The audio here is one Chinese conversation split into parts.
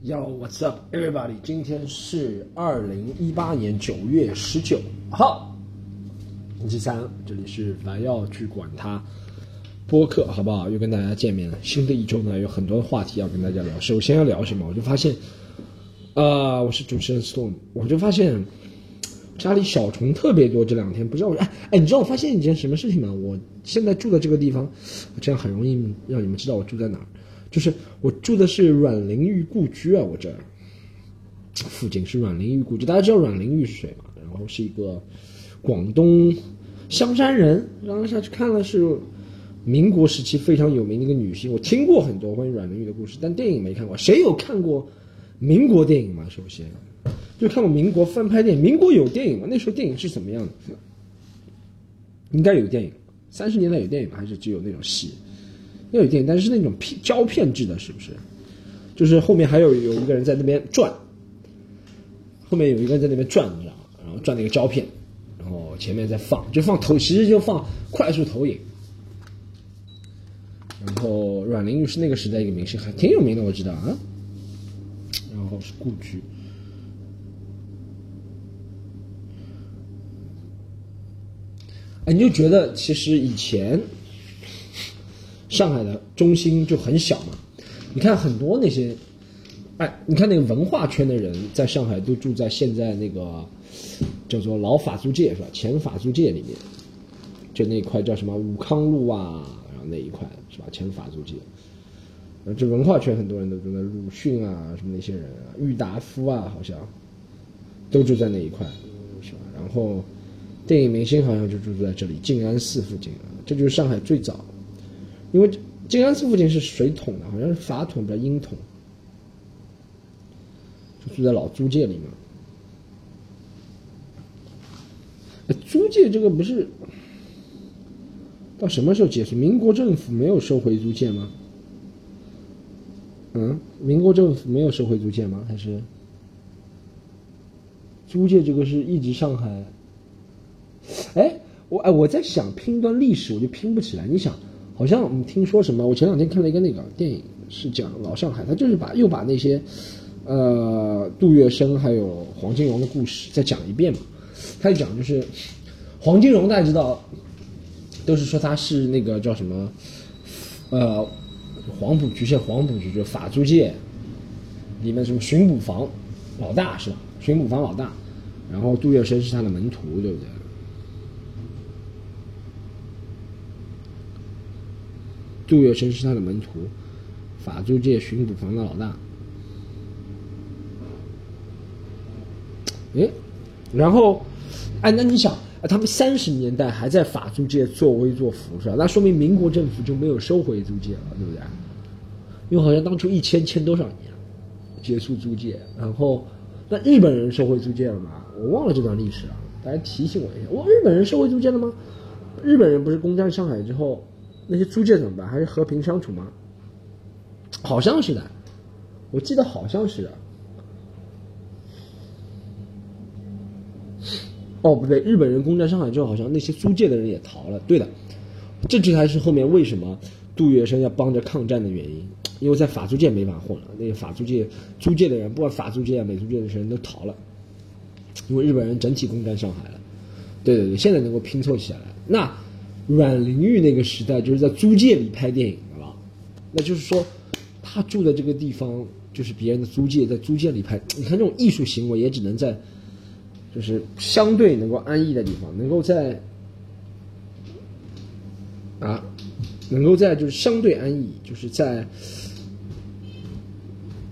Yo, what's up, everybody？今天是二零一八年九月十九号，星期三，这里是凡要去管他播客，好不好？又跟大家见面了。新的一周呢，有很多话题要跟大家聊。首先要聊什么？我就发现，啊、我是主持人 Storm，我就发现家里小虫特别多。这两天不知道，哎哎，你知道我发现一件什么事情吗？我现在住的这个地方，这样很容易让你们知道我住在哪儿。就是我住的是阮玲玉故居啊，我这儿附近是阮玲玉故居。大家知道阮玲玉是谁吗？然后是一个广东香山人，然后下去看了是民国时期非常有名的一个女星。我听过很多关于阮玲玉的故事，但电影没看过。谁有看过民国电影吗？首先就看过民国翻拍电影。民国有电影吗？那时候电影是怎么样的？应该有电影。三十年代有电影吗？还是只有那种戏？要有电影，但是那种片胶片制的，是不是？就是后面还有有一个人在那边转，后面有一个人在那边转，你知道吗？然后转那个胶片，然后前面在放，就放投，其实就放快速投影。然后阮玲玉是那个时代一个明星，还挺有名的，我知道啊。然后是故居。哎，你就觉得其实以前上海的中心就很小嘛，你看很多那些，哎，你看那个文化圈的人在上海都住在现在那个叫做老法租界是吧？前法租界里面，就那块叫什么武康路啊，然后那一块是吧？前法租界，这文化圈很多人都住在鲁迅啊，什么那些人啊，郁达夫啊，好像都住在那一块，是吧？然后电影明星好像就住在这里静安寺附近啊，这就是上海最早。因为静安寺附近是水统的，好像是法统比较英统，就住在老租界里面。租界这个不是到什么时候结束？民国政府没有收回租界吗？嗯，民国政府没有收回租界吗？还是租界这个是一直上海？哎，我哎我在想拼一段历史，我就拼不起来。你想？好像我们听说什么？我前两天看了一个那个电影，是讲老上海，他就是把又把那些，呃，杜月笙还有黄金荣的故事再讲一遍嘛。他就讲就是黄金荣，大家知道，都是说他是那个叫什么，呃，黄浦局县黄浦局就法租界里面什么巡捕房老大是吧？巡捕房老大，然后杜月笙是他的门徒，对不对？杜月笙是他的门徒，法租界巡捕房的老大。诶，然后，哎，那你想，他们三十年代还在法租界作威作福是吧？那说明民国政府就没有收回租界了，对不对？因为好像当初一签签多少年，结束租界，然后那日本人收回租界了吗？我忘了这段历史了，大家提醒我一下。我日本人收回租界了吗？日本人不是攻占上海之后？那些租界怎么办？还是和平相处吗？好像是的，我记得好像是的。哦，不对，日本人攻占上海之后，好像那些租界的人也逃了。对的，这就才是后面为什么杜月笙要帮着抗战的原因，因为在法租界没法混了，那些法租界租界的人，不管法租界啊、美租界的人都逃了，因为日本人整体攻占上海了。对对对，现在能够拼凑起来，那。阮玲玉那个时代就是在租界里拍电影的了，那就是说，他住的这个地方就是别人的租界，在租界里拍。你看这种艺术行为也只能在，就是相对能够安逸的地方，能够在啊，能够在就是相对安逸，就是在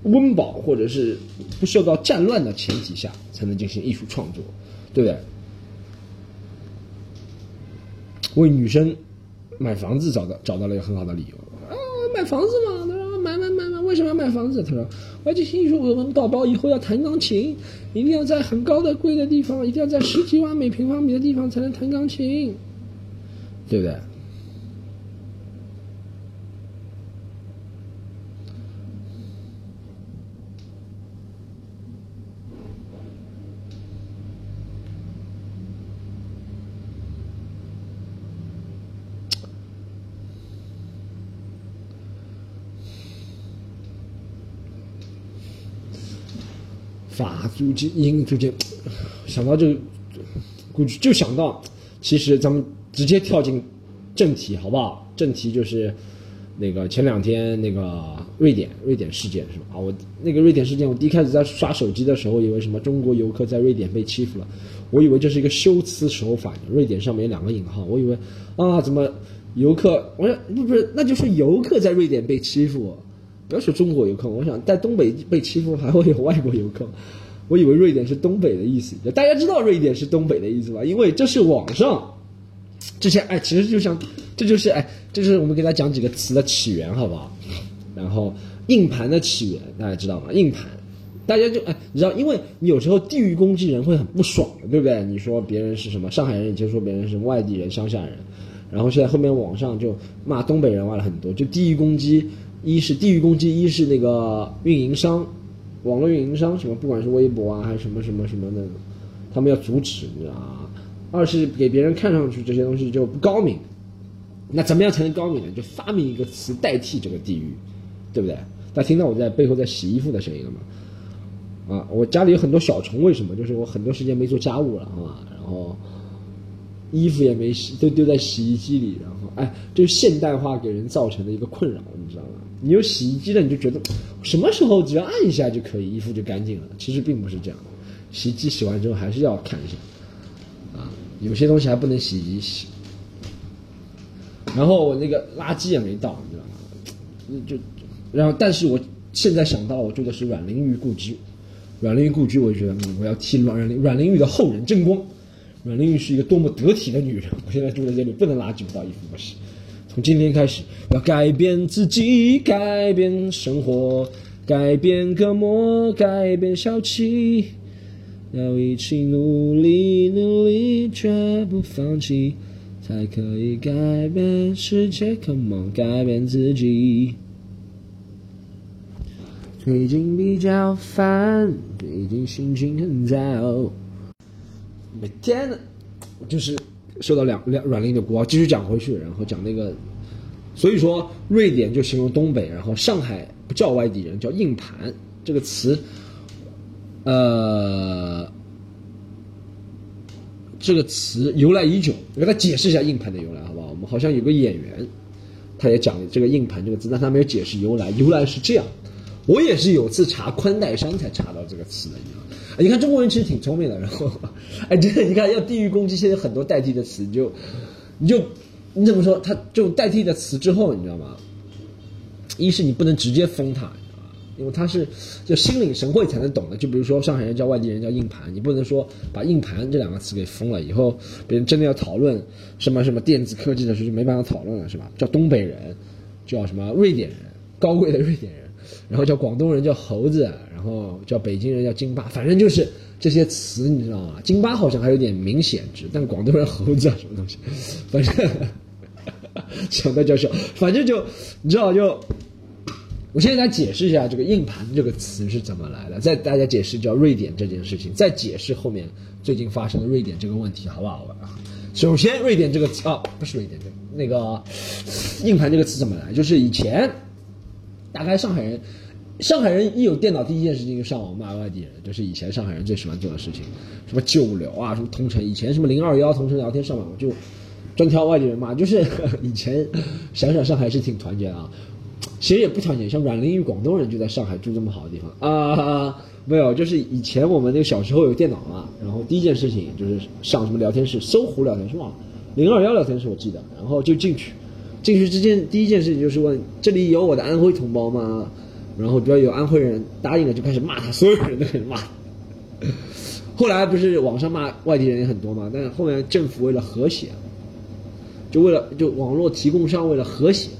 温饱或者是不受到战乱的前提下，才能进行艺术创作，对不对？为女生买房子找到找到了一个很好的理由啊，买房子嘛，他说买买买买，为什么要买房子？他说我要进行艺术，我们宝宝以后要弹钢琴，一定要在很高的贵的地方，一定要在十几万每平方米的地方才能弹钢琴，对不对？法租界、英租界，想到这个，估计就想到，其实咱们直接跳进正题好不好？正题就是那个前两天那个瑞典瑞典事件是吧？啊，我那个瑞典事件，我第一开始在刷手机的时候，以为什么中国游客在瑞典被欺负了，我以为这是一个修辞手法，瑞典上面有两个引号，我以为啊怎么游客，我说不不是，那就是游客在瑞典被欺负。不要说中国游客，我想在东北被欺负还会有外国游客。我以为瑞典是东北的意思，大家知道瑞典是东北的意思吧？因为这是网上之前哎，其实就像这就是哎，这是我们给大家讲几个词的起源，好不好？然后硬盘的起源大家知道吗？硬盘，大家就哎，你知道，因为你有时候地域攻击人会很不爽，对不对？你说别人是什么上海人，你就说别人是外地人、乡下人，然后现在后面网上就骂东北人骂了很多，就地域攻击。一是地域攻击，一是那个运营商，网络运营商什么，不管是微博啊还是什么什么什么的，他们要阻止，你知道吗？二是给别人看上去这些东西就不高明，那怎么样才能高明呢？就发明一个词代替这个地域，对不对？大家听到我在背后在洗衣服的声音了吗？啊，我家里有很多小虫，为什么？就是我很多时间没做家务了啊，然后衣服也没洗，都丢在洗衣机里，然后哎，这是现代化给人造成的一个困扰，你知道吗？你有洗衣机了，你就觉得什么时候只要按一下就可以，衣服就干净了。其实并不是这样，洗衣机洗完之后还是要看一下，啊，有些东西还不能洗衣机洗。然后我那个垃圾也没倒，你知道吗？就，然后但是我现在想到我住的是阮玲玉故居，阮玲玉故居，我就觉得我要替阮玲阮玲玉的后人争光。阮玲玉是一个多么得体的女人，我现在住在这里不能垃圾不倒衣服不洗。从今天开始，要改变自己，改变生活，改变隔膜，改变小气，要一起努力，努力绝不放弃，才可以改变世界。Come on，改变自己。最近比较烦，最近心情很糟，每天呢，就是。受到两两软硬的锅，继续讲回去，然后讲那个，所以说瑞典就形容东北，然后上海不叫外地人，叫硬盘这个词，呃，这个词由来已久，我给他解释一下硬盘的由来，好不好？我们好像有个演员，他也讲这个硬盘这个字，但他没有解释由来，由来是这样，我也是有次查宽带山才查到这个词的，你知道吗。你看中国人其实挺聪明的，然后，哎，真的，你看要地域攻击，现在很多代替的词，你就，你就，你怎么说？他就代替的词之后，你知道吗？一是你不能直接封他，因为他是就心领神会才能懂的。就比如说上海人叫外地人叫硬盘，你不能说把硬盘这两个词给封了，以后别人真的要讨论什么什么电子科技的时候就没办法讨论了，是吧？叫东北人，叫什么瑞典人，高贵的瑞典人。然后叫广东人叫猴子，然后叫北京人叫京巴，反正就是这些词，你知道吗？京巴好像还有点明显值，但广东人猴子啊什么东西，反正想到叫笑，反正就你知道就，我现在来解释一下这个硬盘这个词是怎么来的，再大家解释叫瑞典这件事情，再解释后面最近发生的瑞典这个问题，好不好？首先，瑞典这个词啊，不是瑞典这个那个硬盘这个词怎么来？就是以前。大概上海人，上海人一有电脑，第一件事情就上网骂外地人，这是以前上海人最喜欢做的事情。什么九流啊，什么同城，以前什么零二幺同城聊天上网就专挑外地人骂，就是 以前想想上海是挺团结的啊，其实也不团结。像阮玲玉广东人就在上海住这么好的地方啊，没有，就是以前我们那个小时候有电脑嘛，然后第一件事情就是上什么聊天室，搜狐聊天室嘛，零二幺聊天室我记得，然后就进去。进去之前第一件事情就是问这里有我的安徽同胞吗？然后只要有安徽人答应了，就开始骂他，所有人都开始骂。后来不是网上骂外地人也很多嘛？但是后面政府为了和谐，就为了就网络提供商为了和谐，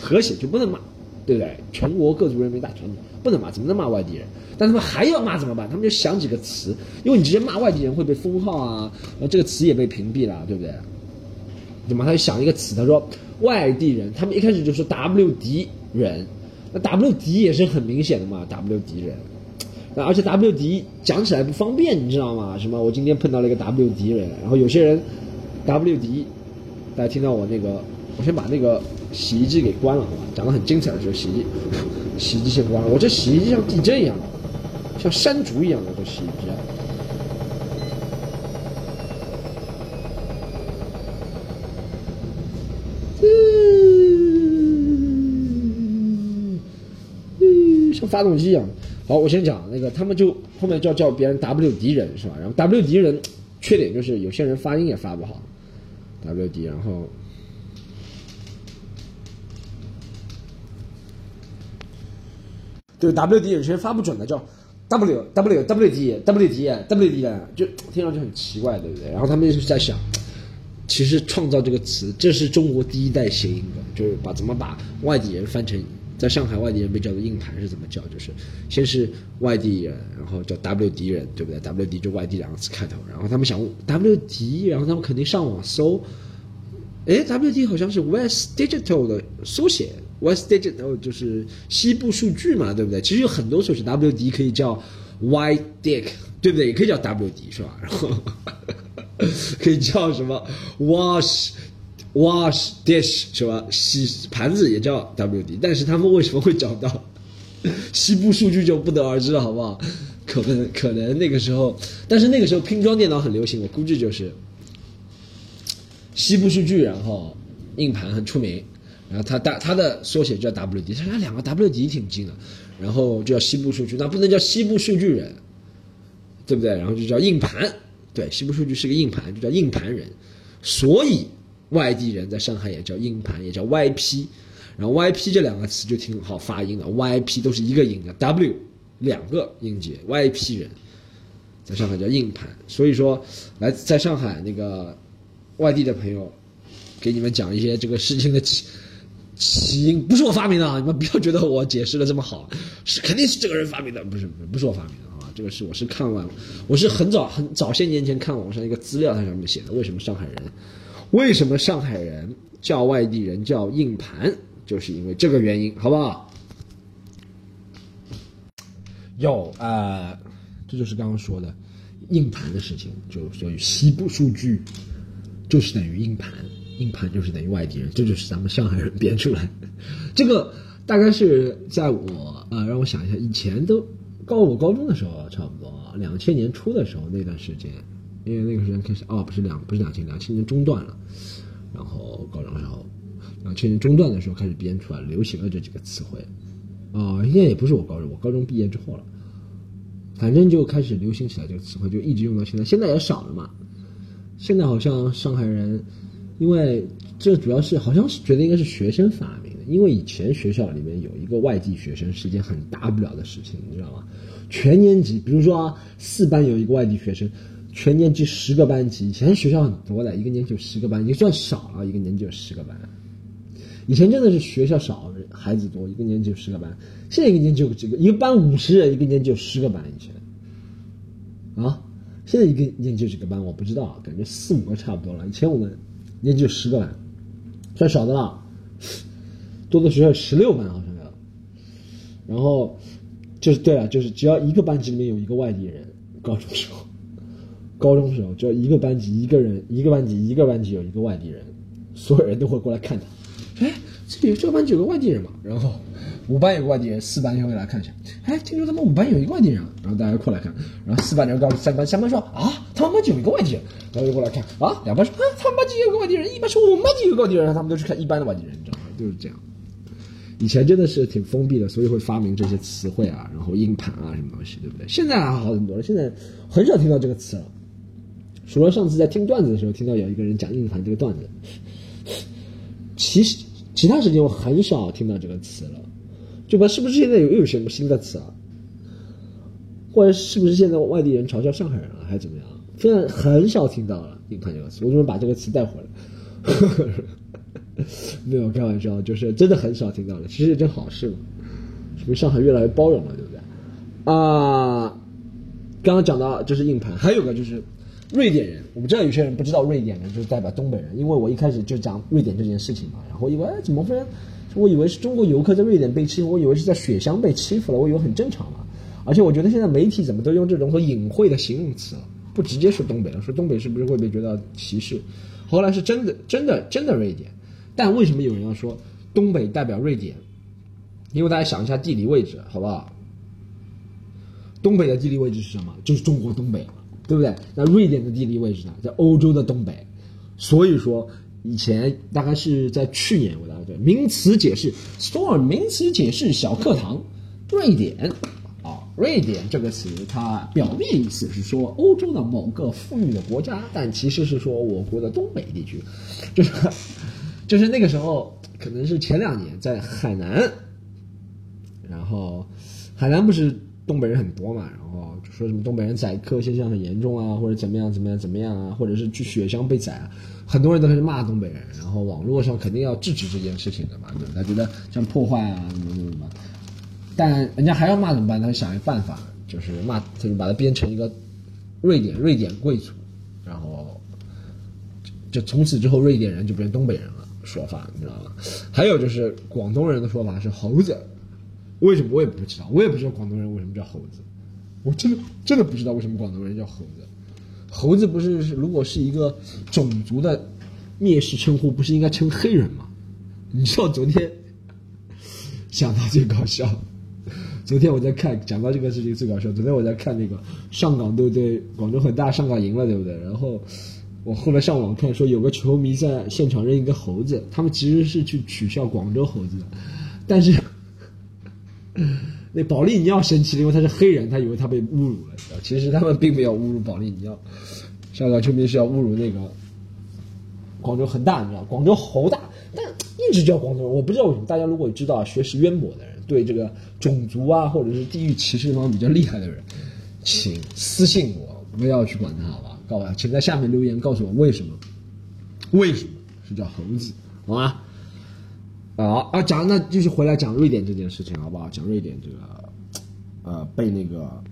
和谐就不能骂，对不对？全国各族人民大团结，不能骂，怎么能骂外地人？但他们还要骂怎么办？他们就想几个词，因为你直接骂外地人会被封号啊，然后这个词也被屏蔽了，对不对？怎么？他就想一个词，他说。外地人，他们一开始就说 “W D 人，那 “W D” 也是很明显的嘛，“W D 人，那而且 “W D” 讲起来不方便，你知道吗？什么？我今天碰到了一个 “W D 人，然后有些人 “W D”，，大家听到我那个，我先把那个洗衣机给关了，好吧？讲的很精彩的时候，洗衣洗衣机先关了，我这洗衣机像地震一样的，像山竹一样的这洗衣机。发动机一样。好，我先讲那个，他们就后面叫叫别人 W 敌人是吧？然后 W 敌人缺点就是有些人发音也发不好，W 敌，然后对 W D 有些人发不准的叫 W W W D W D W D 就听上去很奇怪，对不对？然后他们就是在想，其实创造这个词，这是中国第一代谐音梗，就是把怎么把外地人翻成。在上海，外地人被叫做硬盘是怎么叫？就是先是外地人，然后叫 W 敌人，对不对？W D 就外地两个字开头，然后他们想 W D，然后他们肯定上网搜，哎，W D 好像是 West Digital 的缩写，West Digital 就是西部数据嘛，对不对？其实有很多缩写，W D 可以叫 Y Dick，对不对？也可以叫 W D 是吧？然后 可以叫什么 Wash。Wash dish 是吧？洗盘子也叫 WD，但是他们为什么会找到 西部数据就不得而知了，好不好？可能可能那个时候，但是那个时候拼装电脑很流行，我估计就是西部数据，然后硬盘很出名，然后它大它的缩写叫 WD，它两个 WD 挺近的，然后就叫西部数据，那不能叫西部数据人，对不对？然后就叫硬盘，对，西部数据是个硬盘，就叫硬盘人，所以。外地人在上海也叫硬盘，也叫 YP，然后 YP 这两个词就挺好发音的，YP 都是一个音的，W 两个音节，YP 人在上海叫硬盘。所以说，来在上海那个外地的朋友，给你们讲一些这个事情的起起因，不是我发明的啊，你们不要觉得我解释的这么好，是肯定是这个人发明的，不是不是我发明的啊，这个是我是看完，我是很早很早些年前看网上一个资料，它上面写的，为什么上海人。为什么上海人叫外地人叫硬盘？就是因为这个原因，好不好？有啊，这就是刚刚说的硬盘的事情，就所以西部数据就是等于硬盘，硬盘就是等于外地人，这就是咱们上海人编出来。这个大概是在我呃，让我想一下，以前都高我高中的时候，差不多两千年初的时候那段时间。因为那个时间开始哦，不是两不是两千两千年中断了，然后高中时候，两千年中段的时候开始编出来流行了这几个词汇，啊，应该也不是我高中，我高中毕业之后了，反正就开始流行起来这个词汇，就一直用到现在，现在也少了嘛。现在好像上海人，因为这主要是好像是觉得应该是学生发明的，因为以前学校里面有一个外地学生是一件很大不了的事情，你知道吗？全年级，比如说，四班有一个外地学生。全年级十个班级，以前学校很多的，一个年级有十个班，已经算少了。一个年级有十个班，以前真的是学校少，孩子多，一个年级有十个班。现在一个年级有几个？一个班五十人，一个年级有十个班。以前，啊，现在一个年级有几个班？我不知道，感觉四五个差不多了。以前我们年级有十个班，算少的了。多的学校十六班好像有。然后，就是对了，就是只要一个班级里面有一个外地人，高中时候。高中时候，只要一个班级一个人，一个班级一个班级有一个外地人，所有人都会过来看他。哎，这里这个班级有个外地人嘛？然后五班有个外地人，四班就会来看一下。哎，听说他们五班有一个外地人，然后大家过来看。然后四班就告诉三班，三班说啊，他们班级有一个外地人，然后就过来看。啊，两班说啊，他们班级有个外地人，一班说我们班级有个外地人，然后他们都去看一班的外地人，你知道吗？就是这样。以前真的是挺封闭的，所以会发明这些词汇啊，然后硬盘啊什么东西，对不对？现在还好很多了，现在很少听到这个词了。除了上次在听段子的时候听到有一个人讲硬盘这个段子，其实其他时间我很少听到这个词了。就不是不是现在有又有什么新的词啊？或者是不是现在外地人嘲笑上海人了，还是怎么样？现在很少听到了硬盘这个词，我准备把这个词带回来。没有开玩笑，就是真的很少听到了。其实是件好事嘛，说明上海越来越包容了，对不对？啊，刚刚讲到就是硬盘，还有个就是。瑞典人，我不知道有些人不知道瑞典人就是代表东北人，因为我一开始就讲瑞典这件事情嘛，然后以为怎么分，我以为是中国游客在瑞典被欺负，我以为是在雪乡被欺负了，我以为很正常嘛。而且我觉得现在媒体怎么都用这种很隐晦的形容词了，不直接说东北了，说东北是不是会被觉得歧视？后来是真的，真的，真的瑞典。但为什么有人要说东北代表瑞典？因为大家想一下地理位置，好不好？东北的地理位置是什么？就是中国东北，对不对？那瑞典的地理位置呢，在欧洲的东北。所以说，以前大概是在去年，我大概对名词解释，Storm 名词解释小课堂，瑞典。瑞典这个词，它表面意思是说欧洲的某个富裕的国家，但其实是说我国的东北地区，就是，就是那个时候，可能是前两年在海南，然后海南不是东北人很多嘛，然后说什么东北人宰客现象很严重啊，或者怎么样怎么样怎么样啊，或者是去雪乡被宰啊，很多人都开始骂东北人，然后网络上肯定要制止这件事情的嘛，对他觉得像破坏啊什么什么什么。但人家还要骂怎么办？他想一个办法，就是骂，就是把它编成一个瑞典瑞典贵族，然后就从此之后瑞典人就变成东北人了说法，你知道吗？还有就是广东人的说法是猴子，为什么我也不知道，我也不知道广东人为什么叫猴子，我真的真的不知道为什么广东人叫猴子。猴子不是如果是一个种族的蔑视称呼，不是应该称黑人吗？你知道昨天想到最搞笑。昨天我在看，讲到这个事情最搞笑。昨天我在看那个上港对不对？广州恒大上港赢了对不对？然后我后来上网看说有个球迷在现场扔一个猴子，他们其实是去取笑广州猴子的，但是那保利尼奥生气了，因为他是黑人，他以为他被侮辱了。其实他们并没有侮辱保利尼奥，上港球迷是要侮辱那个广州恒大，你知道？广州猴大，但一直叫广州人，我不知道为什么。大家如果知道学识渊博的人。对这个种族啊，或者是地域歧视方比较厉害的人，请私信我，不要去管他，好吧？告诉他，请在下面留言告诉我为什么，为什么是叫猴子，好吗？好啊，讲那继续回来讲瑞典这件事情，好不好？讲瑞典这个，呃，被那个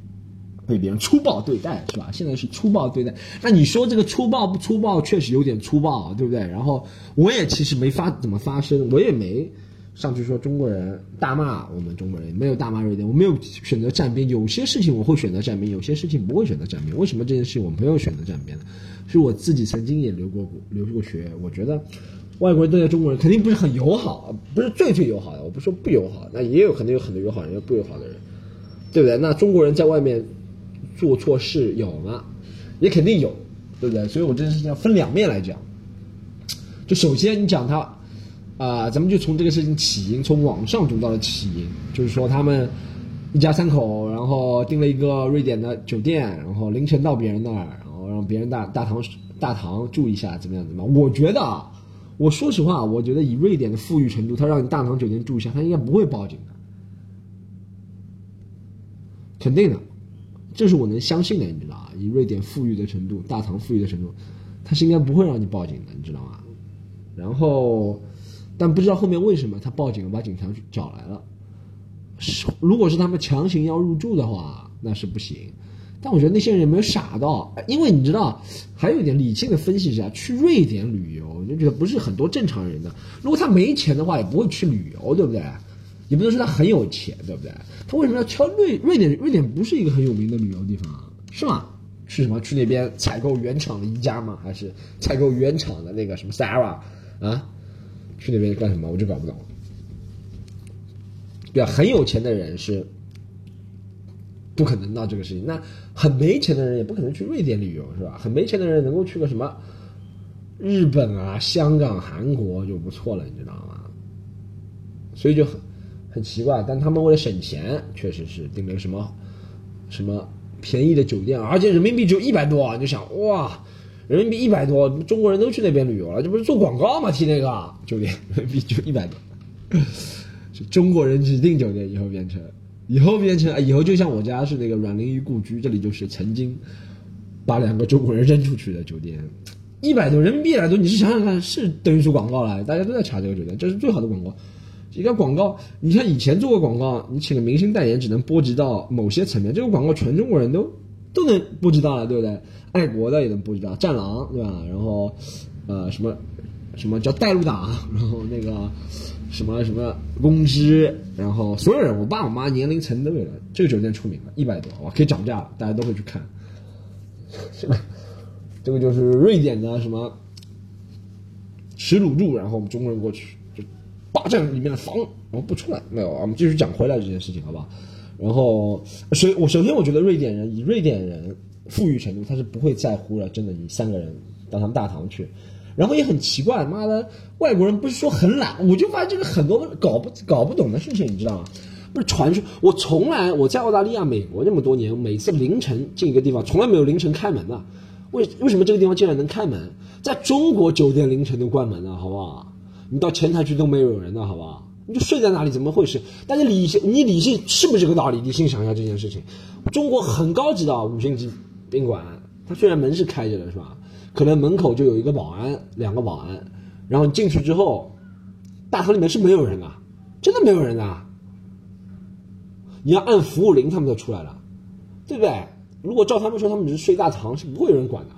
被别人粗暴对待是吧？现在是粗暴对待，那你说这个粗暴不粗暴？确实有点粗暴，对不对？然后我也其实没发怎么发声，我也没。上去说中国人大骂我们中国人，没有大骂瑞典，我没有选择站边。有些事情我会选择站边，有些事情不会选择站边。为什么这件事情我没有选择站边呢？是我自己曾经也留过留过学，我觉得外国人对待中国人肯定不是很友好，不是最最友好的。我不说不友好，那也有可能有很多友好人，有不友好的人，对不对？那中国人在外面做错事有吗？也肯定有，对不对？所以我这件事情要分两面来讲。就首先你讲他。啊，咱们就从这个事情起因，从网上读到了起因，就是说他们一家三口，然后订了一个瑞典的酒店，然后凌晨到别人那儿，然后让别人大大堂大堂住一下，怎么样怎么样？我觉得啊，我说实话，我觉得以瑞典的富裕程度，他让你大堂酒店住一下，他应该不会报警的，肯定的，这是我能相信的，你知道啊？以瑞典富裕的程度，大堂富裕的程度，他是应该不会让你报警的，你知道吗？然后。但不知道后面为什么他报警了，把警察找来了。是，如果是他们强行要入住的话，那是不行。但我觉得那些人有没有傻到？因为你知道，还有一点理性的分析一下，去瑞典旅游，就觉得不是很多正常人的。如果他没钱的话，也不会去旅游，对不对？也不能说他很有钱，对不对？他为什么要挑瑞瑞典？瑞典不是一个很有名的旅游地方，是吗？去什么？去那边采购原厂的宜家吗？还是采购原厂的那个什么 Sara 啊？去那边干什么？我就搞不懂。对啊，很有钱的人是不可能闹这个事情。那很没钱的人也不可能去瑞典旅游，是吧？很没钱的人能够去个什么日本啊、香港、韩国就不错了，你知道吗？所以就很很奇怪。但他们为了省钱，确实是订了个什么什么便宜的酒店，而且人民币只有一百多，你就想哇。人民币一百多，中国人都去那边旅游了，这不是做广告吗？提那个酒店，人民币就一百多，中国人指定酒店，以后变成，以后变成，以后就像我家是那个阮玲玉故居，这里就是曾经把两个中国人扔出去的酒店，一百多人民币来多，你是想想看，是等于是广告了，大家都在查这个酒店，这是最好的广告。一个广告，你像以前做过广告，你请个明星代言，只能波及到某些层面，这个广告全中国人都都能波及到了，对不对？爱国的也能不知道，战狼对吧？然后，呃，什么，什么叫带路党？然后那个，什么什么公知？然后所有人，我爸我妈年龄层都有了。这个酒店出名了，一百多，哇，可以涨价了，大家都会去看。是吧，这个就是瑞典的什么耻辱柱，然后我们中国人过去就霸占里面的房，我们不出来。没有，我们继续讲回来这件事情，好不好？然后，首我首先我觉得瑞典人以瑞典人富裕程度，他是不会在乎了。真的，你三个人到他们大堂去，然后也很奇怪，妈的，外国人不是说很懒，我就发现这个很多搞不搞不懂的事情，你知道吗？不是传说，我从来我在澳大利亚、美国这么多年，每次凌晨进一个地方，从来没有凌晨开门的。为为什么这个地方竟然能开门？在中国酒店凌晨都关门了，好不好？你到前台去都没有人的，好不好？你就睡在那里，怎么回事？但是理性，你理性是不是这个道理？理性想一下这件事情。中国很高级的五星级宾馆，它虽然门是开着的，是吧？可能门口就有一个保安，两个保安，然后你进去之后，大堂里面是没有人的，真的没有人的。你要按服务铃，他们才出来了，对不对？如果照他们说，他们只是睡大堂，是不会有人管的。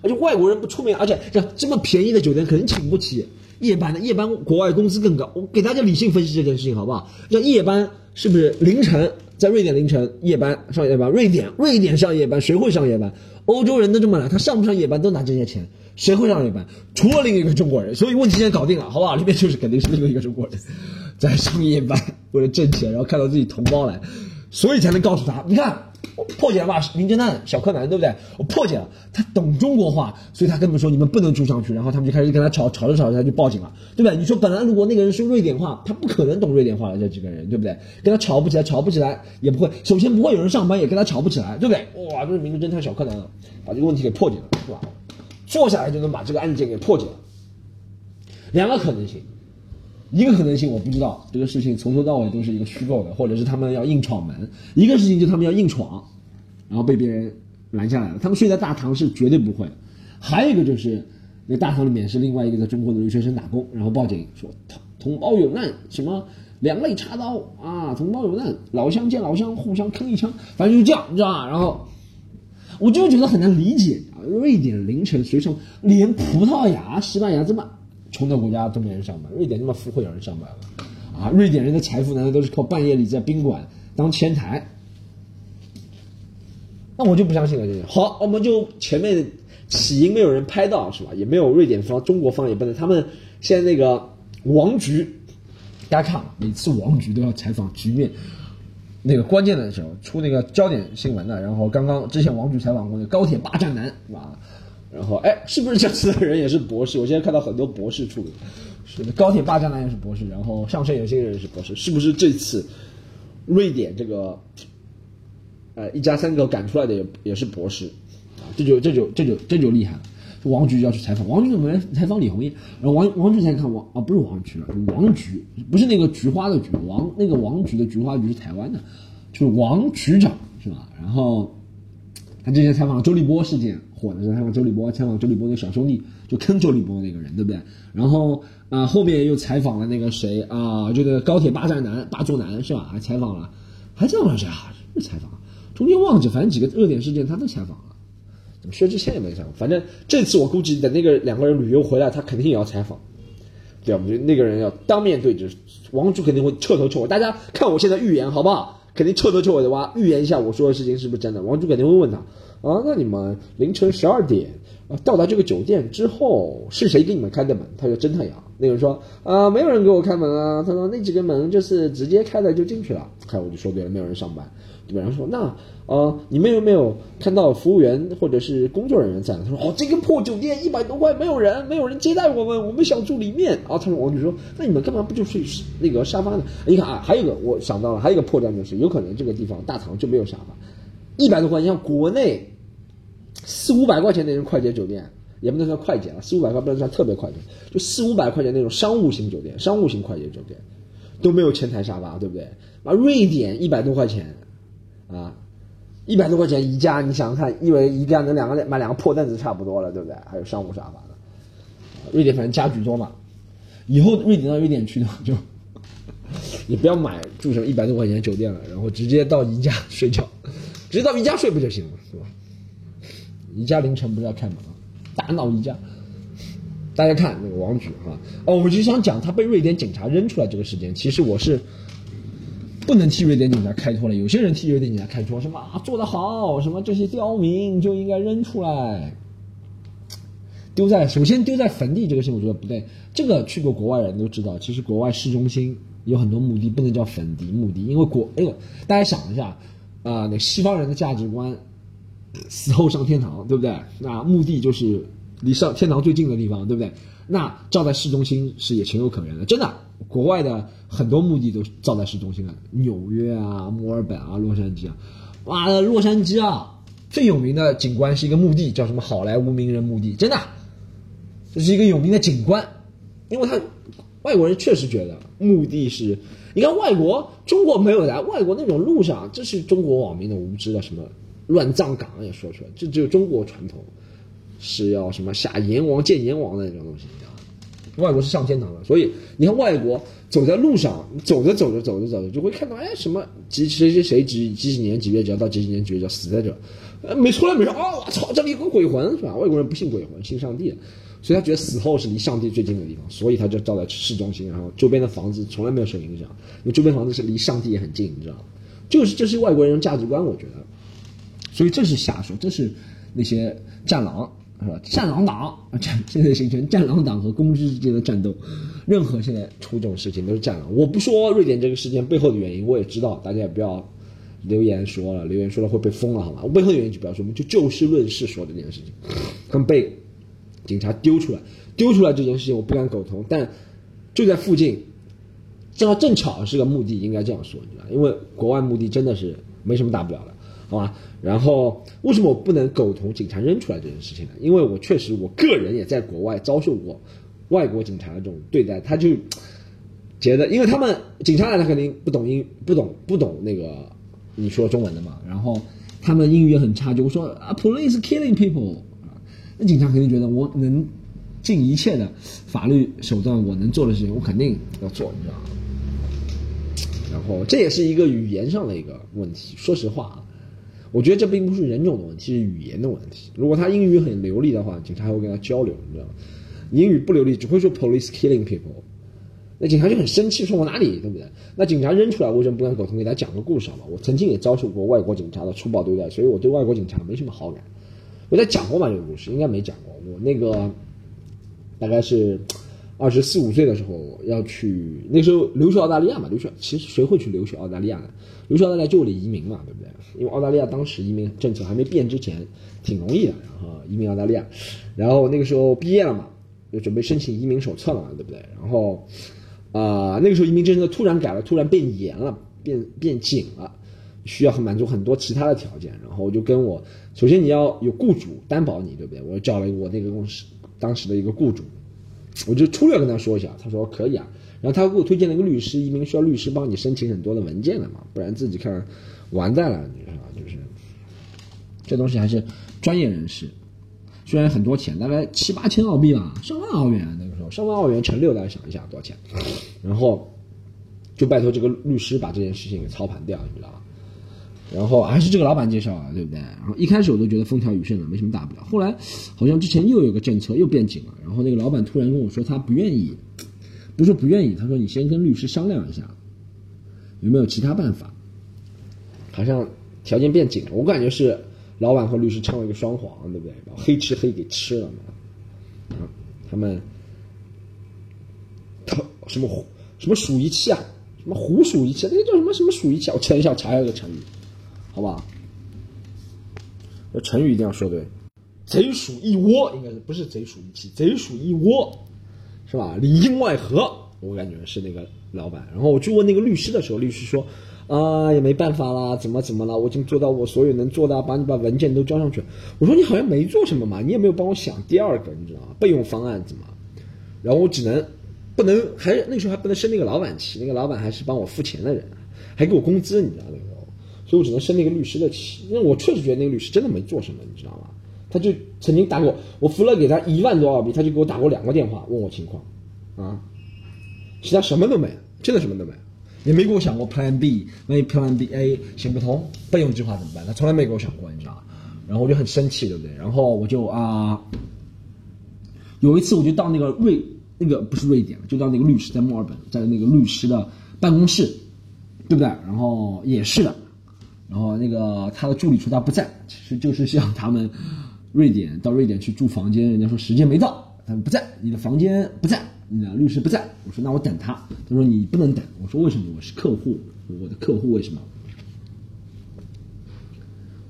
而且外国人不出面，而且这这么便宜的酒店，肯定请不起。夜班的夜班，国外工资更高。我给大家理性分析这件事情，好不好？像夜班是不是凌晨在瑞典凌晨夜班上夜班？瑞典瑞典上夜班，谁会上夜班？欧洲人都这么懒，他上不上夜班都拿这些钱，谁会上夜班？除了另一个中国人。所以问题现在搞定了，好不好？里面就是肯定是另一个中国人在上夜班，为了挣钱，然后看到自己同胞来，所以才能告诉他，你看。我破解了吧，名侦探小柯南，对不对？我破解了，他懂中国话，所以他跟他们说你们不能住上去，然后他们就开始跟他吵，吵着吵着他就报警了，对不对？你说本来如果那个人说瑞典话，他不可能懂瑞典话的这几个人，对不对？跟他吵不起来，吵不起来也不会，首先不会有人上班，也跟他吵不起来，对不对？哇，这是名侦探小柯南啊，把这个问题给破解了，是吧？坐下来就能把这个案件给破解了。两个可能性，一个可能性我不知道，这个事情从头到尾都是一个虚构的，或者是他们要硬闯门；一个事情就他们要硬闯。然后被别人拦下来了。他们睡在大堂是绝对不会。还有一个就是，那大堂里面是另外一个在中国的留学生打工，然后报警说同同胞有难，什么两肋插刀啊，同胞有难，老乡见老乡互相坑一枪，反正就是这样，你知道吧？然后我就觉得很难理解啊，瑞典凌晨谁上？连葡萄牙、西班牙这么穷的国家都没人上班，瑞典那么富会有人上班吗？啊，瑞典人的财富难道都是靠半夜里在宾馆当前台？那我就不相信了，这些。好，我们就前面起因没有人拍到，是吧？也没有瑞典方、中国方也不能。他们现在那个王局，大家看，每次王局都要采访局面，那个关键的时候出那个焦点新闻的。然后刚刚之前王局采访过那高铁霸占男，是吧？然后哎，是不是这次的人也是博士？我现在看到很多博士出，是的，高铁霸占男也是博士，然后上车有些人也是博士，是不是这次瑞典这个？呃，一家三口赶出来的也也是博士，啊，这就这就这就这就厉害了。王局要去采访，王局怎么来采访李红艳？然后王王局才看王啊，不是王局了，王局不是那个菊花的菊，王那个王局的菊花局是台湾的，就是王局长是吧？然后他之前采访了周立波事件火的时候，采访周立波，采访周立波的小兄弟，就坑周立波那个人，对不对？然后啊，后面又采访了那个谁啊，就那个高铁霸占男、霸座男是吧？还采访了，还采访了谁啊？是采访。中间忘记，反正几个热点事件他都采访了，薛之谦也没采访？反正这次我估计等那个两个人旅游回来，他肯定也要采访，对吧？我觉得那个人要当面对质，王柱肯定会彻头彻尾。大家看我现在预言好不好？肯定彻头彻尾的挖预言一下我说的事情是不是真的？王柱肯定会问他啊，那你们凌晨十二点啊到达这个酒店之后，是谁给你们开的门？他说侦探阳。那个人说啊，没有人给我开门啊。他说那几个门就是直接开了就进去了。看我就说对了，没有人上班。然后说那呃，你们有没有看到服务员或者是工作人员在？他说哦，这个破酒店一百多块没有人，没有人接待我们，我们想住里面。啊，他说我就说那你们干嘛不就睡那个沙发呢？你看啊，还有一个我想到了，还有一个破绽就是有可能这个地方大堂就没有沙发，一百多块，你像国内四五百块钱那种快捷酒店，也不能算快捷了，四五百块不能算特别快捷，就四五百块钱那种商务型酒店，商务型快捷酒店都没有前台沙发，对不对？啊，瑞典一百多块钱。啊，一百多块钱宜家，你想想看，因为宜家能两个买两个破凳子差不多了，对不对？还有商务沙发的。瑞典反正家具多嘛，以后瑞典到瑞典去的话，就 你不要买住什么一百多块钱酒店了，然后直接到宜家睡觉，直接到宜家睡不就行了，是吧？宜家凌晨不是要开门吗？大闹宜家，大家看那个王局哈，哦，我就想讲他被瑞典警察扔出来这个事件，其实我是。不能替瑞典警察开脱了。有些人替瑞典警察开脱，什么啊做得好，什么这些刁民就应该扔出来。丢在首先丢在坟地这个事情，我觉得不对。这个去过国外人都知道，其实国外市中心有很多墓地不能叫坟地墓地，因为国哎呦，大家想一下啊，那西方人的价值观，死后上天堂，对不对？那墓地就是离上天堂最近的地方，对不对？那造在市中心是也情有可原的，真的。国外的很多墓地都造在市中心了，纽约啊、墨尔本啊、洛杉矶啊，哇，洛杉矶啊，最有名的景观是一个墓地，叫什么好莱坞名人墓地，真的，这是一个有名的景观，因为他外国人确实觉得墓地是，你看外国中国没有的，外国那种路上，这是中国网民的无知的什么乱葬岗也说出来，这只有中国传统。是要什么下阎王见阎王的那种东西，你知道吗？外国是上天堂的，所以你看外国走在路上，走着走着走着走着，就会看到哎什么几谁谁谁几几几年几月几号到几几年几月几号死在这，呃没出来没说哦我操这里有个鬼魂是吧？外国人不信鬼魂，信上帝，所以他觉得死后是离上帝最近的地方，所以他就造在市中心，然后周边的房子从来没有受影响，因为周边房子是离上帝也很近，你知道吗？就是这是外国人价值观，我觉得，所以这是瞎说，这是那些战狼。是吧？战狼党战 现在形成战狼党和公知之间的战斗，任何现在出这种事情都是战狼。我不说瑞典这个事件背后的原因，我也知道，大家也不要留言说了，留言说了会被封了，好吗？背后的原因就不要说，我们就就事论事说这件事情。他们被警察丢出来，丢出来这件事情我不敢苟同，但就在附近，正好正巧是个墓地，应该这样说，你知道，因为国外墓地真的是没什么大不了的。好吧，然后为什么我不能苟同警察扔出来这件事情呢？因为我确实我个人也在国外遭受过外国警察的这种对待，他就觉得，因为他们警察来，他肯定不懂英，不懂不懂那个你说中文的嘛，然后他们英语也很差，就说啊，police killing people 啊，那警察肯定觉得我能尽一切的法律手段我能做的事情，我肯定要做，你知道吗？然后这也是一个语言上的一个问题，说实话啊。我觉得这并不是人种的问题，是语言的问题。如果他英语很流利的话，警察还会跟他交流，你知道吗？英语不流利，只会说 police killing people，那警察就很生气，说我哪里，对不对？那警察扔出来，为什么不敢苟同？给他讲个故事好吗？我曾经也遭受过外国警察的粗暴对待，所以我对外国警察没什么好感。我在讲过吗？这个故事应该没讲过。我那个大概是。二十四五岁的时候要去，那时候留学澳大利亚嘛，留学其实谁会去留学澳大利亚呢？留学澳大利亚就为了移民嘛，对不对？因为澳大利亚当时移民政策还没变之前，挺容易的，然后移民澳大利亚。然后那个时候毕业了嘛，就准备申请移民手册了嘛，对不对？然后，啊，那个时候移民政策突然改了，突然变严了，变变紧了，需要很满足很多其他的条件。然后我就跟我，首先你要有雇主担保你，对不对？我找了我那个公司当时的一个雇主。我就粗略跟他说一下，他说可以啊，然后他给我推荐了一个律师，移民需要律师帮你申请很多的文件的嘛，不然自己看完蛋了，你知道吧？就是这东西还是专业人士，虽然很多钱，大概七八千澳币吧，上万澳元那个时候，上万澳元乘六，大家想一下多少钱？然后就拜托这个律师把这件事情给操盘掉，你知道吧？然后还是这个老板介绍啊，对不对？然后一开始我都觉得风调雨顺的，没什么大不了。后来好像之前又有个政策又变紧了，然后那个老板突然跟我说他不愿意，不是不愿意，他说你先跟律师商量一下，有没有其他办法？好像条件变紧了，我感觉是老板和律师唱了一个双簧，对不对？把黑吃黑给吃了嘛。他们他什么什么鼠一气啊？什么虎鼠一气？那个叫什么什么鼠一气？我查一下，查一下这个成语。好不好？这成语一定要说对，贼鼠一窝应该是不是贼鼠一气，贼鼠一窝，是吧？里应外合，我感觉是那个老板。然后我去问那个律师的时候，律师说，啊，也没办法啦，怎么怎么了？我已经做到我所有能做的，把你把文件都交上去。我说你好像没做什么嘛，你也没有帮我想第二个，你知道吗？备用方案怎么？然后我只能不能还那时候还不能生那个老板气，那个老板还是帮我付钱的人，还给我工资，你知道那个。所以我只能生那个律师的气，因为我确实觉得那个律师真的没做什么，你知道吗？他就曾经打过我付了给他一万多澳币，他就给我打过两个电话问我情况，啊，其他什么都没，真的什么都没，也没给我想过 Plan B，万一 Plan B A 行不通，备用计划怎么办？他从来没给我想过，你知道吗？然后我就很生气，对不对？然后我就啊，有一次我就到那个瑞那个不是瑞典，就到那个律师在墨尔本，在那个律师的办公室，对不对？然后也是的。然后那个他的助理说他不在，其实就是向他们瑞典到瑞典去住房间，人家说时间没到，他说不在，你的房间不在，你的律师不在。我说那我等他，他说你不能等。我说为什么？我是客户，我的客户为什么？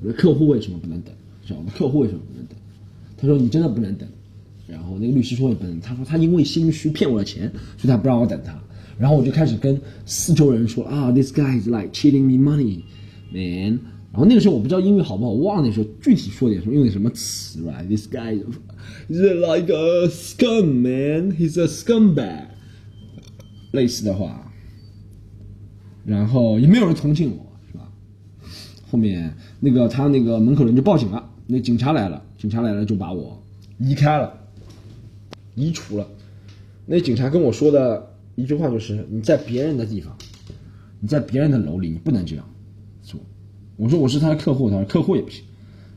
我的客户为什么不能等？是吧？我的客户为什么不能等？他说你真的不能等。然后那个律师说也不能，他说他因为心虚骗我的钱，所以他不让我等他。然后我就开始跟四周人说啊，this guy is like cheating me money, man。然后那个时候我不知道英语好不好，忘了那时候具体说点什么，用点什么词，right? This guy is like a scum man, he's a scumbag，类似的话。然后也没有人同情我，是吧？后面那个他那个门口人就报警了，那警察来了，警察来了就把我移开了，移除了。那警察跟我说的一句话就是：“你在别人的地方，你在别人的楼里，你不能这样。”我说：“我是他的客户。”他说：“客户也不行，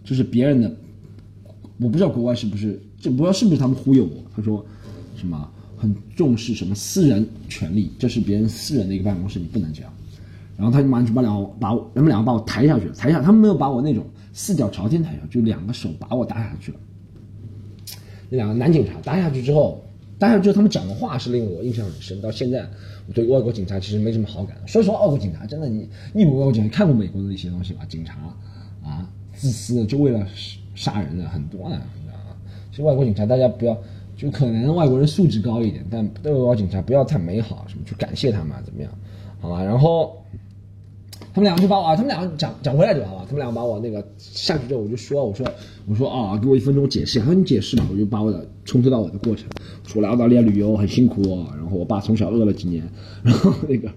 就是别人的，我不知道国外是不是，这不知道是不是他们忽悠我。”他说：“什么很重视什么私人权利，这是别人私人的一个办公室，你不能这样。”然后他就马上就把两把我，他们两个把我抬下去了，抬下他们没有把我那种四脚朝天抬下，就两个手把我搭下去了。那两个男警察搭下去之后，但是就他们讲的话是令我印象很深，到现在我对外国警察其实没什么好感。说实话，外国警察真的，你你以为外国警察看过美国的一些东西吧？警察啊，自私的就为了杀人的很多呢，你知道吗？其实外国警察大家不要，就可能外国人素质高一点，但对外国警察不要太美好，什么去感谢他们怎么样？好吧，然后。他们两个就把我啊，他们两个讲讲回来就好了。他们两个把我那个下去之后，我就说，我说，我说啊，给我一分钟解释。他说你解释吧，我就把我的从头到尾的过程说来澳大利亚旅游很辛苦，然后我爸从小饿了几年，然后那个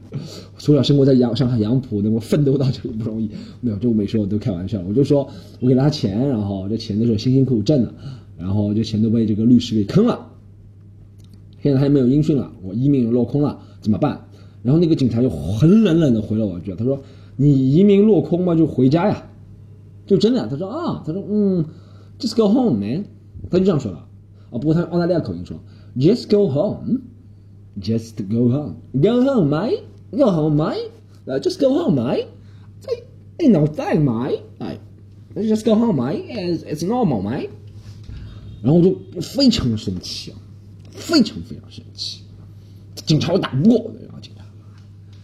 从小生活在洋上海杨浦，能够奋斗到这里不容易。没有，就每次我都开玩笑，我就说我给他钱，然后这钱都是辛辛苦苦挣的，然后这钱都被这个律师给坑了。现在他也没有音讯了，我一命落空了，怎么办？然后那个警察就很冷冷的回了我一句，他说。你移民落空吗，就回家呀，就真的。他说啊，他说嗯，just go home man，他就这样说了。啊，不过他澳大利亚口音说，just go home，just go home，go home mate，go home mate，呃，just go home mate，在，ain't no thing mate，哎，just go home mate，it's normal mate。然后就非常生气啊，非常非常生气，警察我打不过，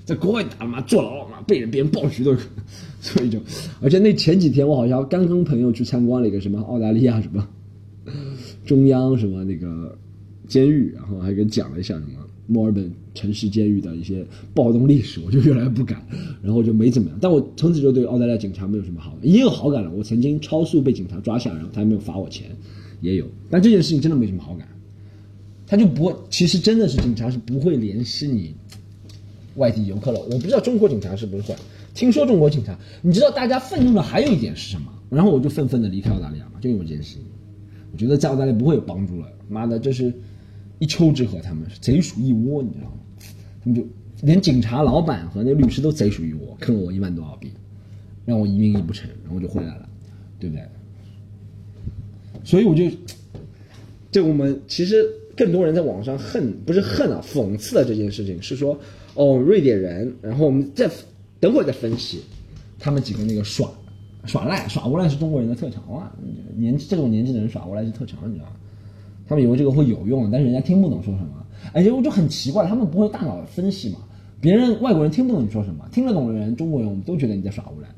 在国外打嘛，坐牢嘛。被人别人暴菊的，所以就，而且那前几天我好像刚跟朋友去参观了一个什么澳大利亚什么中央什么那个监狱，然后还跟讲了一下什么墨尔本城市监狱的一些暴动历史，我就越来越不敢，然后就没怎么样。但我从此就对澳大利亚警察没有什么好感，也有好感了。我曾经超速被警察抓下，然后他还没有罚我钱，也有。但这件事情真的没什么好感，他就不会，其实真的是警察是不会联系你。外地游客了，我不知道中国警察是不是会。听说中国警察，你知道大家愤怒的还有一点是什么？然后我就愤愤的离开澳大利亚嘛，就因为这件事情。我觉得在澳大利亚不会有帮助了。妈的，这是一丘之貉，他们是贼鼠一窝，你知道吗？他们就连警察老板和那律师都贼鼠一窝，坑了我一万多澳币，让我一命一不成，然后就回来了，对不对？所以我就，对我们其实更多人在网上恨，不是恨啊，讽刺的这件事情是说。哦，瑞典人，然后我们再等会再分析，他们几个那个耍耍赖耍无赖是中国人的特长啊，年这种年纪的人耍无赖是特长，你知道吗？他们以为这个会有用，但是人家听不懂说什么，而且我就很奇怪，他们不会大脑分析嘛？别人外国人听不懂你说什么，听得懂的人，中国人我们都觉得你在耍无赖。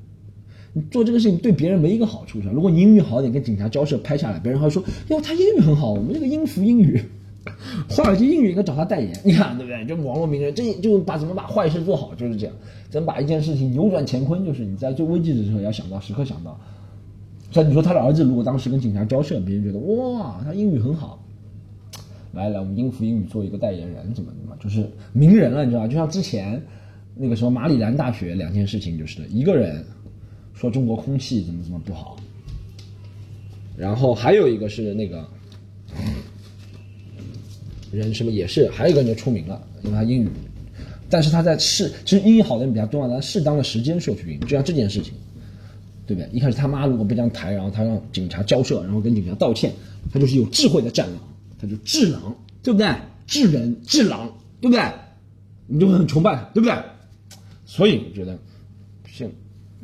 你做这个事情对别人没一个好处是吧？如果你英语好点，跟警察交涉拍下来，别人还会说哟他英语很好，我们这个音符英语。华尔街英语应该找他代言，你看对不对？就网络名人，这就把怎么把坏事做好，就是这样。怎么把一件事情扭转乾坤，就是你在最危机的时候要想到，时刻想到。所以你说他的儿子如果当时跟警察交涉，别人觉得哇，他英语很好，来来，我们英孚英语做一个代言人，怎么怎么，就是名人了，你知道？就像之前那个什么马里兰大学两件事情，就是一个人说中国空气怎么怎么不好，然后还有一个是那个。人什么也是，还有一个人就出名了，因为他英语，但是他在适，其实英语好的人比较多啊，他适当的时间说出英语，就像这件事情，对不对？一开始他妈如果不这样抬，然后他让警察交涉，然后跟警察道歉，他就是有智慧的战狼，他就智狼，对不对？智人智狼，对不对？你就会很崇拜，对不对？所以我觉得，行，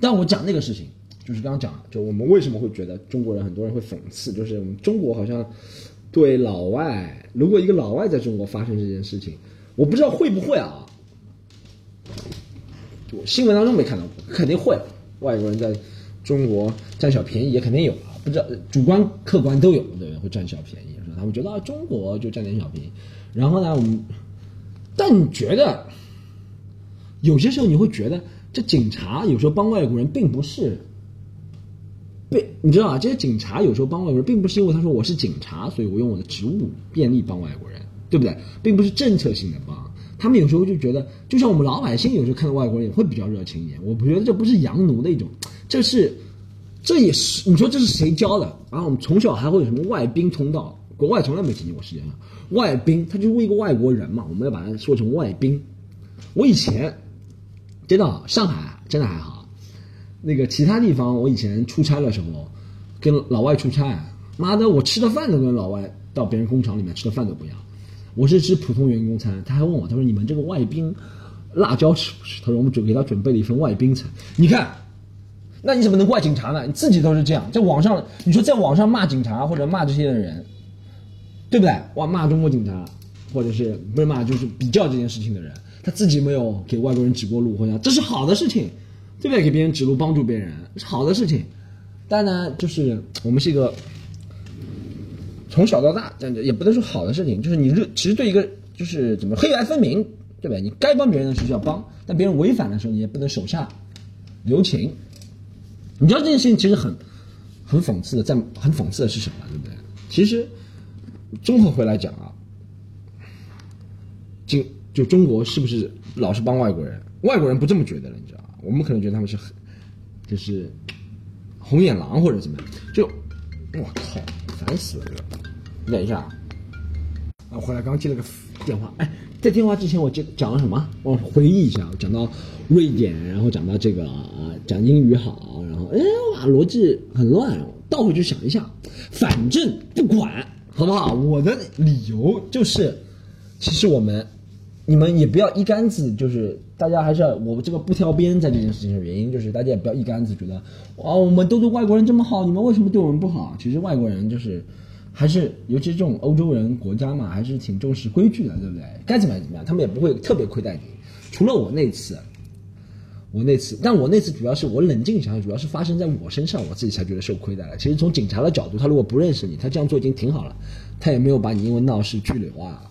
但我讲那个事情，就是刚刚讲，就我们为什么会觉得中国人很多人会讽刺，就是我们中国好像对老外，如果一个老外在中国发生这件事情，我不知道会不会啊。我新闻当中没看到过，肯定会，外国人在中国占小便宜也肯定有啊，不知道主观客观都有，对不对？会占小便宜，是吧？他们觉得啊，中国就占点小便宜，然后呢，我们，但你觉得，有些时候你会觉得，这警察有时候帮外国人，并不是被你知道啊，这些警察有时候帮外国人，并不是因为他说我是警察，所以我用我的职务便利帮外国人，对不对？并不是政策性的帮。他们有时候就觉得，就像我们老百姓有时候看到外国人也会比较热情一点。我不觉得这不是洋奴的一种，这是，这也是你说这是谁教的？然后我们从小还会有什么外宾通道？国外从来没听见过世界上外宾，他就是一个外国人嘛，我们要把它说成外宾。我以前真的上海真的还好，那个其他地方我以前出差的时候，跟老外出差，妈的，我吃的饭都跟老外到别人工厂里面吃的饭都不一样。我是吃普通员工餐，他还问我，他说你们这个外宾辣椒吃不吃？他说我们准给他准备了一份外宾餐。你看，那你怎么能怪警察呢？你自己都是这样，在网上你说在网上骂警察或者骂这些人，对不对？哇，骂中国警察，或者是不是骂就是比较这件事情的人，他自己没有给外国人指过路，或者这是好的事情，对不对？给别人指路，帮助别人是好的事情，但呢，就是我们是一个。从小到大，这样也不能说好的事情，就是你，其实对一个就是怎么黑白分明，对不对？你该帮别人的时候要帮，但别人违反的时候，你也不能手下留情。你知道这件事情其实很很讽刺的，在很讽刺的是什么，对不对？其实综合回来讲啊，就就中国是不是老是帮外国人？外国人不这么觉得了，你知道？我们可能觉得他们是很就是红眼狼或者怎么样，就我靠，烦死了这个。等一下，啊，我回来刚接了个电话。哎，在电话之前我讲讲了什么？我回忆一下，我讲到瑞典，然后讲到这个啊，讲英语好，然后哎哇，逻辑很乱。倒回去想一下，反正不管好不好？我的理由就是，其实我们你们也不要一竿子，就是大家还是要我这个不挑边，在这件事情上原因就是大家也不要一竿子觉得哇，我们都对外国人这么好，你们为什么对我们不好？其实外国人就是。还是，尤其这种欧洲人国家嘛，还是挺重视规矩的，对不对？该怎么样怎么样，他们也不会特别亏待你。除了我那次，我那次，但我那次主要是我冷静想想，主要是发生在我身上，我自己才觉得受亏待了。其实从警察的角度，他如果不认识你，他这样做已经挺好了，他也没有把你因为闹事拘留啊。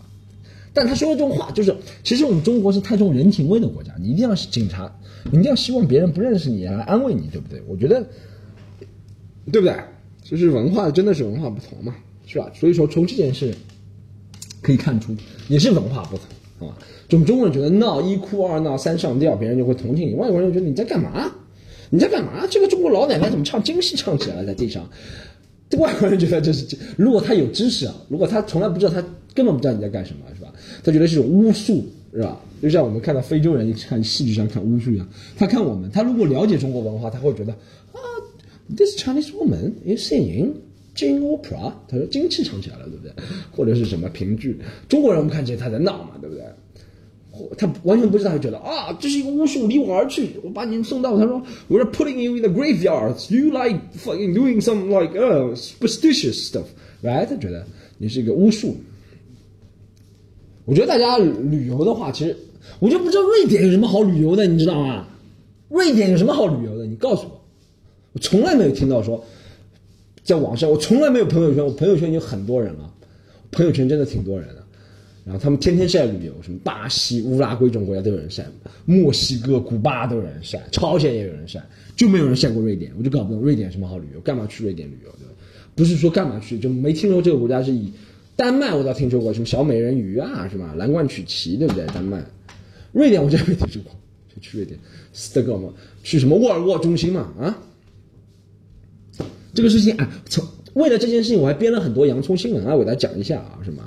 但他说的这种话，就是其实我们中国是太重人情味的国家，你一定要是警察，你一定要希望别人不认识你来安慰你，对不对？我觉得，对不对？就是文化真的是文化不同嘛。是吧？所以说从这件事可以看出，也是文化不同啊。就我们中国人觉得闹一哭二闹三上吊，别人就会同情你；外国人觉得你在干嘛？你在干嘛？这个中国老奶奶怎么唱京戏唱起来了，在地上？外国人觉得这是，如果他有知识啊，如果他从来不知道，他根本不知道你在干什么，是吧？他觉得是种巫术，是吧？就像我们看到非洲人看戏剧上看巫术一样，他看我们，他如果了解中国文化，他会觉得啊，this Chinese woman is singing。金 opera，他说金气唱起来了，对不对？或者是什么评剧？中国人我们看起来他在闹嘛，对不对？他完全不知道，他觉得啊，这是一个巫术，离我而去，我把你送到。他说，We're putting you in the graveyards. You like fucking doing some like uh superstitious stuff, right？他觉得你是一个巫术。我觉得大家旅游的话，其实我就不知道瑞典有什么好旅游的，你知道吗？瑞典有什么好旅游的？你告诉我，我从来没有听到说。在网上，我从来没有朋友圈，我朋友圈已经很多人了，朋友圈真的挺多人的。然后他们天天晒旅游，什么巴西、乌拉圭这种国家都有人晒，墨西哥、古巴都有人晒，朝鲜也有人晒，就没有人晒过瑞典。我就搞不懂瑞典什么好旅游，干嘛去瑞典旅游？对吧？不是说干嘛去，就没听说这个国家是以丹麦，我倒听说过什么小美人鱼啊，是吧？蓝罐曲奇，对不对？丹麦、瑞典我真没听说过，就去瑞典，斯德哥尔摩，去什么沃尔沃中心嘛？啊？这个事情啊，从为了这件事情，我还编了很多洋葱新闻啊，我给大家讲一下啊，是吗？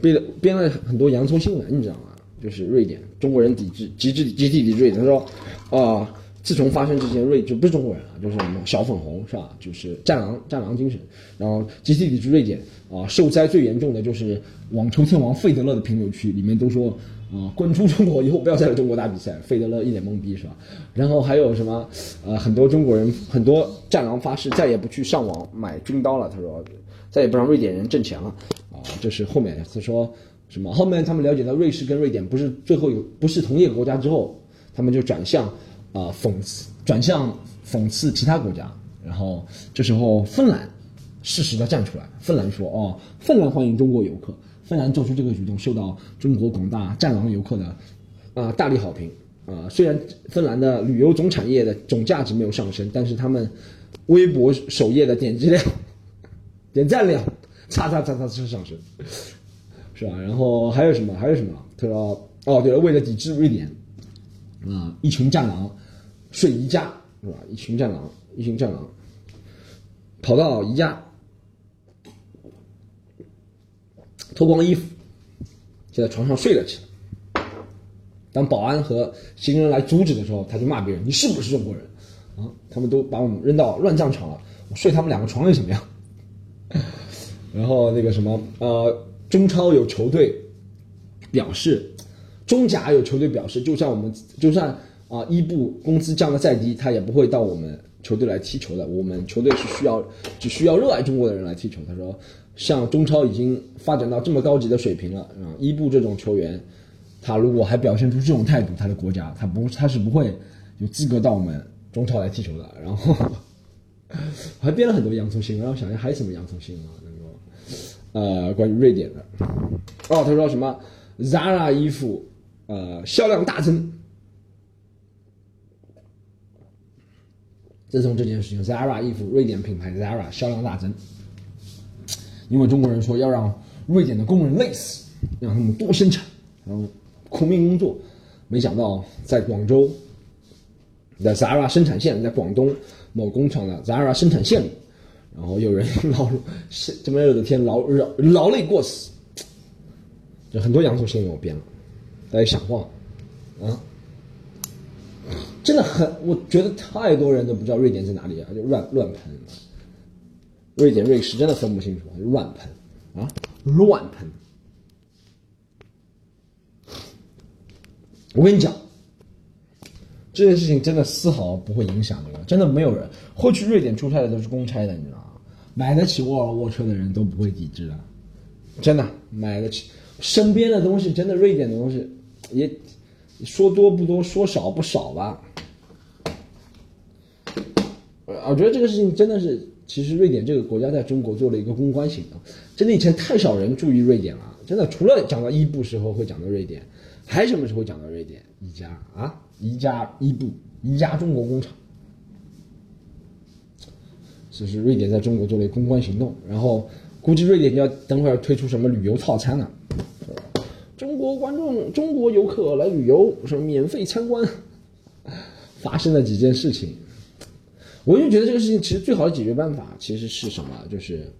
编了编了很多洋葱新闻，你知道吗？就是瑞典中国人抵制，极致集体抵制瑞典。他说，啊，自从发生之前，瑞就不是中国人啊，就是什么小粉红是吧？就是战狼战狼精神，然后集体抵制瑞典啊，受灾最严重的就是网球天王费德勒的评论区，里面都说啊，滚出中国，以后不要再来中国打比赛。费德勒一脸懵逼是吧？然后还有什么呃，很多中国人，很多战狼发誓再也不去上网买军刀了，他说再也不让瑞典人挣钱了啊。这是后面他说什么？后面他们了解到瑞士跟瑞典不是最后有不是同一个国家之后，他们就转向。啊，讽刺转向讽刺其他国家，然后这时候芬兰适时的站出来，芬兰说：“哦，芬兰欢迎中国游客。”芬兰做出这个举动，受到中国广大战狼游客的啊大力好评。啊，虽然芬兰的旅游总产业的总价值没有上升，但是他们微博首页的点击量、点赞量，擦擦擦擦是上升，是吧？然后还有什么？还有什么？他说：“哦，对了，为了抵制瑞典。”啊，一群战狼睡宜家是吧？一群战狼，一群战狼跑到宜家，脱光衣服，就在床上睡了起来。当保安和行人来阻止的时候，他就骂别人：“你是不是中国人？啊，他们都把我们扔到乱葬场了，我睡他们两个床又怎么样？” 然后那个什么，呃，中超有球队表示。中甲有球队表示，就算我们就算啊伊布工资降得再低，他也不会到我们球队来踢球的。我们球队是需要只需要热爱中国的人来踢球。他说，像中超已经发展到这么高级的水平了啊，伊布这种球员，他如果还表现出这种态度，他的国家他不他是不会有资格到我们中超来踢球的。然后还编了很多洋葱新闻，让我想想还有什么洋葱新闻啊？那个呃，关于瑞典的哦，他说什么 Zara 衣服。呃，销量大增。自从这件事情，Zara 衣服，瑞典品牌 Zara 销量大增，因为中国人说要让瑞典的工人累死，让他们多生产，然后苦命工作。没想到在广州的 Zara 生产线，在广东某工厂的 Zara 生产线里，然后有人劳是 这么热的天劳劳劳累过死，就很多洋葱新闻我编了。大家想过，啊，真的很，我觉得太多人都不知道瑞典在哪里啊，就乱乱喷，瑞典瑞士真的分不清楚，乱喷啊，乱喷。我跟你讲，这件事情真的丝毫不会影响这个，真的没有人会去瑞典出差的都是公差的，你知道吗？买得起沃尔沃车的人都不会抵制的，真的买得起，身边的东西真的瑞典的东西。也说多不多，说少不少吧。我觉得这个事情真的是，其实瑞典这个国家在中国做了一个公关行动。真的以前太少人注意瑞典了，真的除了讲到伊布时候会讲到瑞典，还什么时候讲到瑞典？宜家啊，宜家伊布，宜家中国工厂。这是瑞典在中国做了公关行动，然后估计瑞典要等会儿推出什么旅游套餐了。中国观众、中国游客来旅游，什么免费参观，发生了几件事情，我就觉得这个事情其实最好的解决办法其实是什么？就是，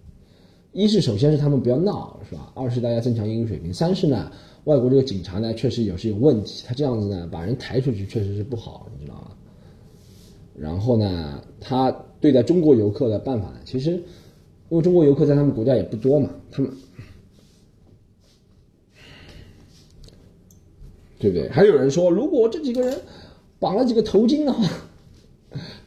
一是首先是他们不要闹，是吧？二是大家增强英语水平。三是呢，外国这个警察呢确实有是有问题，他这样子呢把人抬出去确实是不好，你知道吗？然后呢，他对待中国游客的办法，其实因为中国游客在他们国家也不多嘛，他们。对不对？还有人说，如果这几个人绑了几个头巾的话，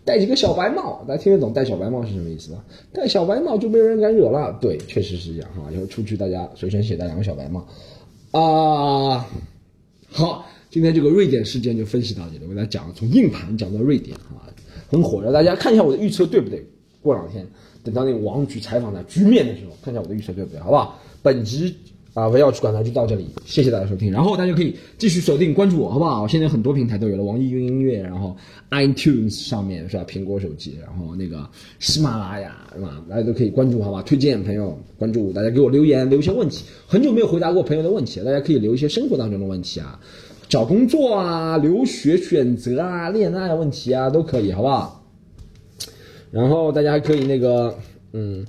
戴几个小白帽，大家听得懂戴小白帽是什么意思吗？戴小白帽就没有人敢惹了。对，确实是这样哈。以后出去大家随身携带两个小白帽啊。好，今天这个瑞典事件就分析到这里，我给大家讲从硬盘讲到瑞典啊，很火热。大家看一下我的预测对不对？过两天等到那个王局采访的局面的时候，看一下我的预测对不对，好不好？本集。啊，围绕去管它就到这里，谢谢大家收听。然后大家可以继续锁定关注我，好不好？我现在很多平台都有了，网易云音乐，然后 iTunes 上面是吧？苹果手机，然后那个喜马拉雅是吧？大家都可以关注，好吧？推荐朋友关注，大家给我留言，留一些问题。很久没有回答过朋友的问题，大家可以留一些生活当中的问题啊，找工作啊，留学选择啊，恋爱问题啊，都可以，好不好？然后大家还可以那个，嗯。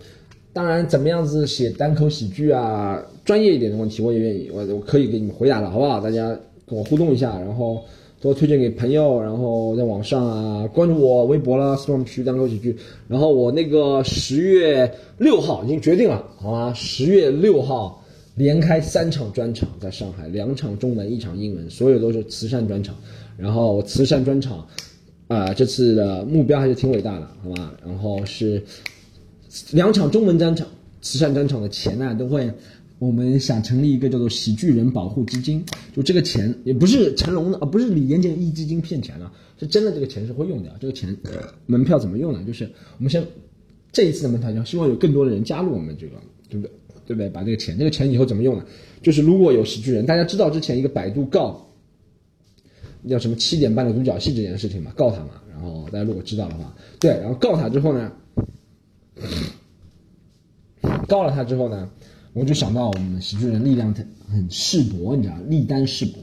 当然，怎么样子写单口喜剧啊，专业一点的问题我也愿意，我我可以给你们回答的，好不好？大家跟我互动一下，然后多推荐给朋友，然后在网上啊关注我微博啦，storm 区单口喜剧。然后我那个十月六号已经决定了，好吗？十月六号连开三场专场，在上海，两场中文，一场英文，所有都是慈善专场。然后慈善专场，啊，这次的目标还是挺伟大的，好吗？然后是两场中文专场，慈善专场的钱呢都会。我们想成立一个叫做喜剧人保护基金，就这个钱也不是成龙的啊，不是李连杰一基金骗钱了，是真的这个钱是会用的。这个钱门票怎么用呢？就是我们先这一次的门票，希望有更多的人加入我们这个，对不对？对不对？把这个钱，这个钱以后怎么用呢？就是如果有喜剧人，大家知道之前一个百度告叫什么七点半的独角戏这件事情嘛，告他嘛。然后大家如果知道的话，对，然后告他之后呢，告了他之后呢？我就想到我们喜剧人力量很很世薄，你知道力单势薄，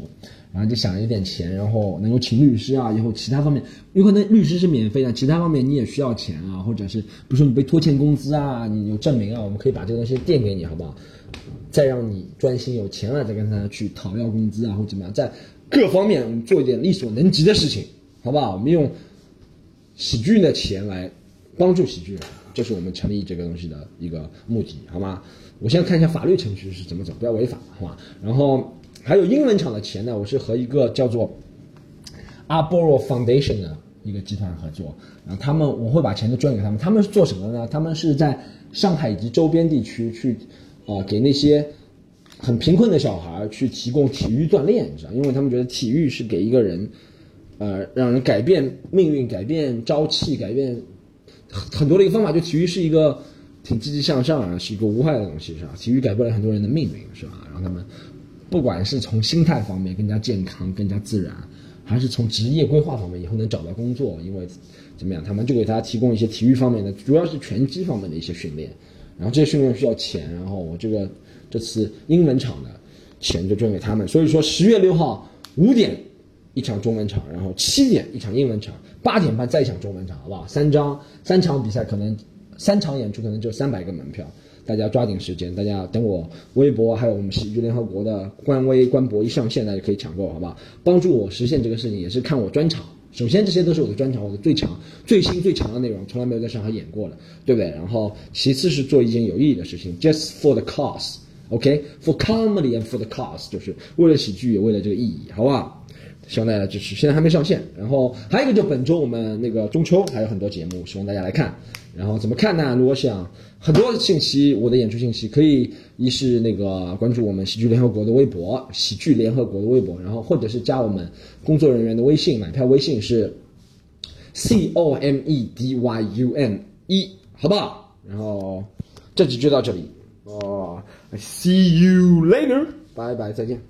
然后就想一点钱，然后能够请律师啊，以后其他方面有可能律师是免费的，其他方面你也需要钱啊，或者是比如说你被拖欠工资啊，你有证明啊，我们可以把这个东西垫给你，好不好？再让你专心有钱了再跟他去讨要工资啊，或怎么样，在各方面做一点力所能及的事情，好不好？我们用喜剧的钱来帮助喜剧人，这是我们成立这个东西的一个目的，好吗？我先看一下法律程序是怎么走，不要违法，好吧？然后还有英文厂的钱呢，我是和一个叫做 Arboro Foundation 的一个集团合作，然后他们我会把钱都捐给他们。他们是做什么的呢？他们是在上海以及周边地区去啊，给那些很贫困的小孩去提供体育锻炼，你知道？因为他们觉得体育是给一个人呃，让人改变命运、改变朝气、改变很多的一个方法。就体育是一个。挺积极向上啊，是一个无害的东西，是吧？体育改变了很多人的命运，是吧？让他们不管是从心态方面更加健康、更加自然，还是从职业规划方面以后能找到工作，因为怎么样，他们就给他提供一些体育方面的，主要是拳击方面的一些训练。然后这些训练需要钱，然后我这个这次英文场的钱就捐给他们。所以说，十月六号五点一场中文场，然后七点一场英文场，八点半再一场中文场，好不好？三张三场比赛可能。三场演出可能就三百个门票，大家抓紧时间，大家等我微博还有我们喜剧联合国的官微官博一上线，大家就可以抢购，好不好？帮助我实现这个事情，也是看我专场。首先，这些都是我的专场，我的最强、最新、最强的内容，从来没有在上海演过的，对不对？然后，其次是做一件有意义的事情，just for the cause，OK，for comedy and for the cause，就是为了喜剧，也为了这个意义，好不好？希望大家支持，现在还没上线。然后还有一个，就本周我们那个中秋还有很多节目，希望大家来看。然后怎么看呢？如果想很多信息，我的演出信息可以一是那个关注我们喜剧联合国的微博，喜剧联合国的微博，然后或者是加我们工作人员的微信，买票微信是 c o m e d y u n 一，好不好？然后这集就到这里哦，I，see you later，拜拜，再见。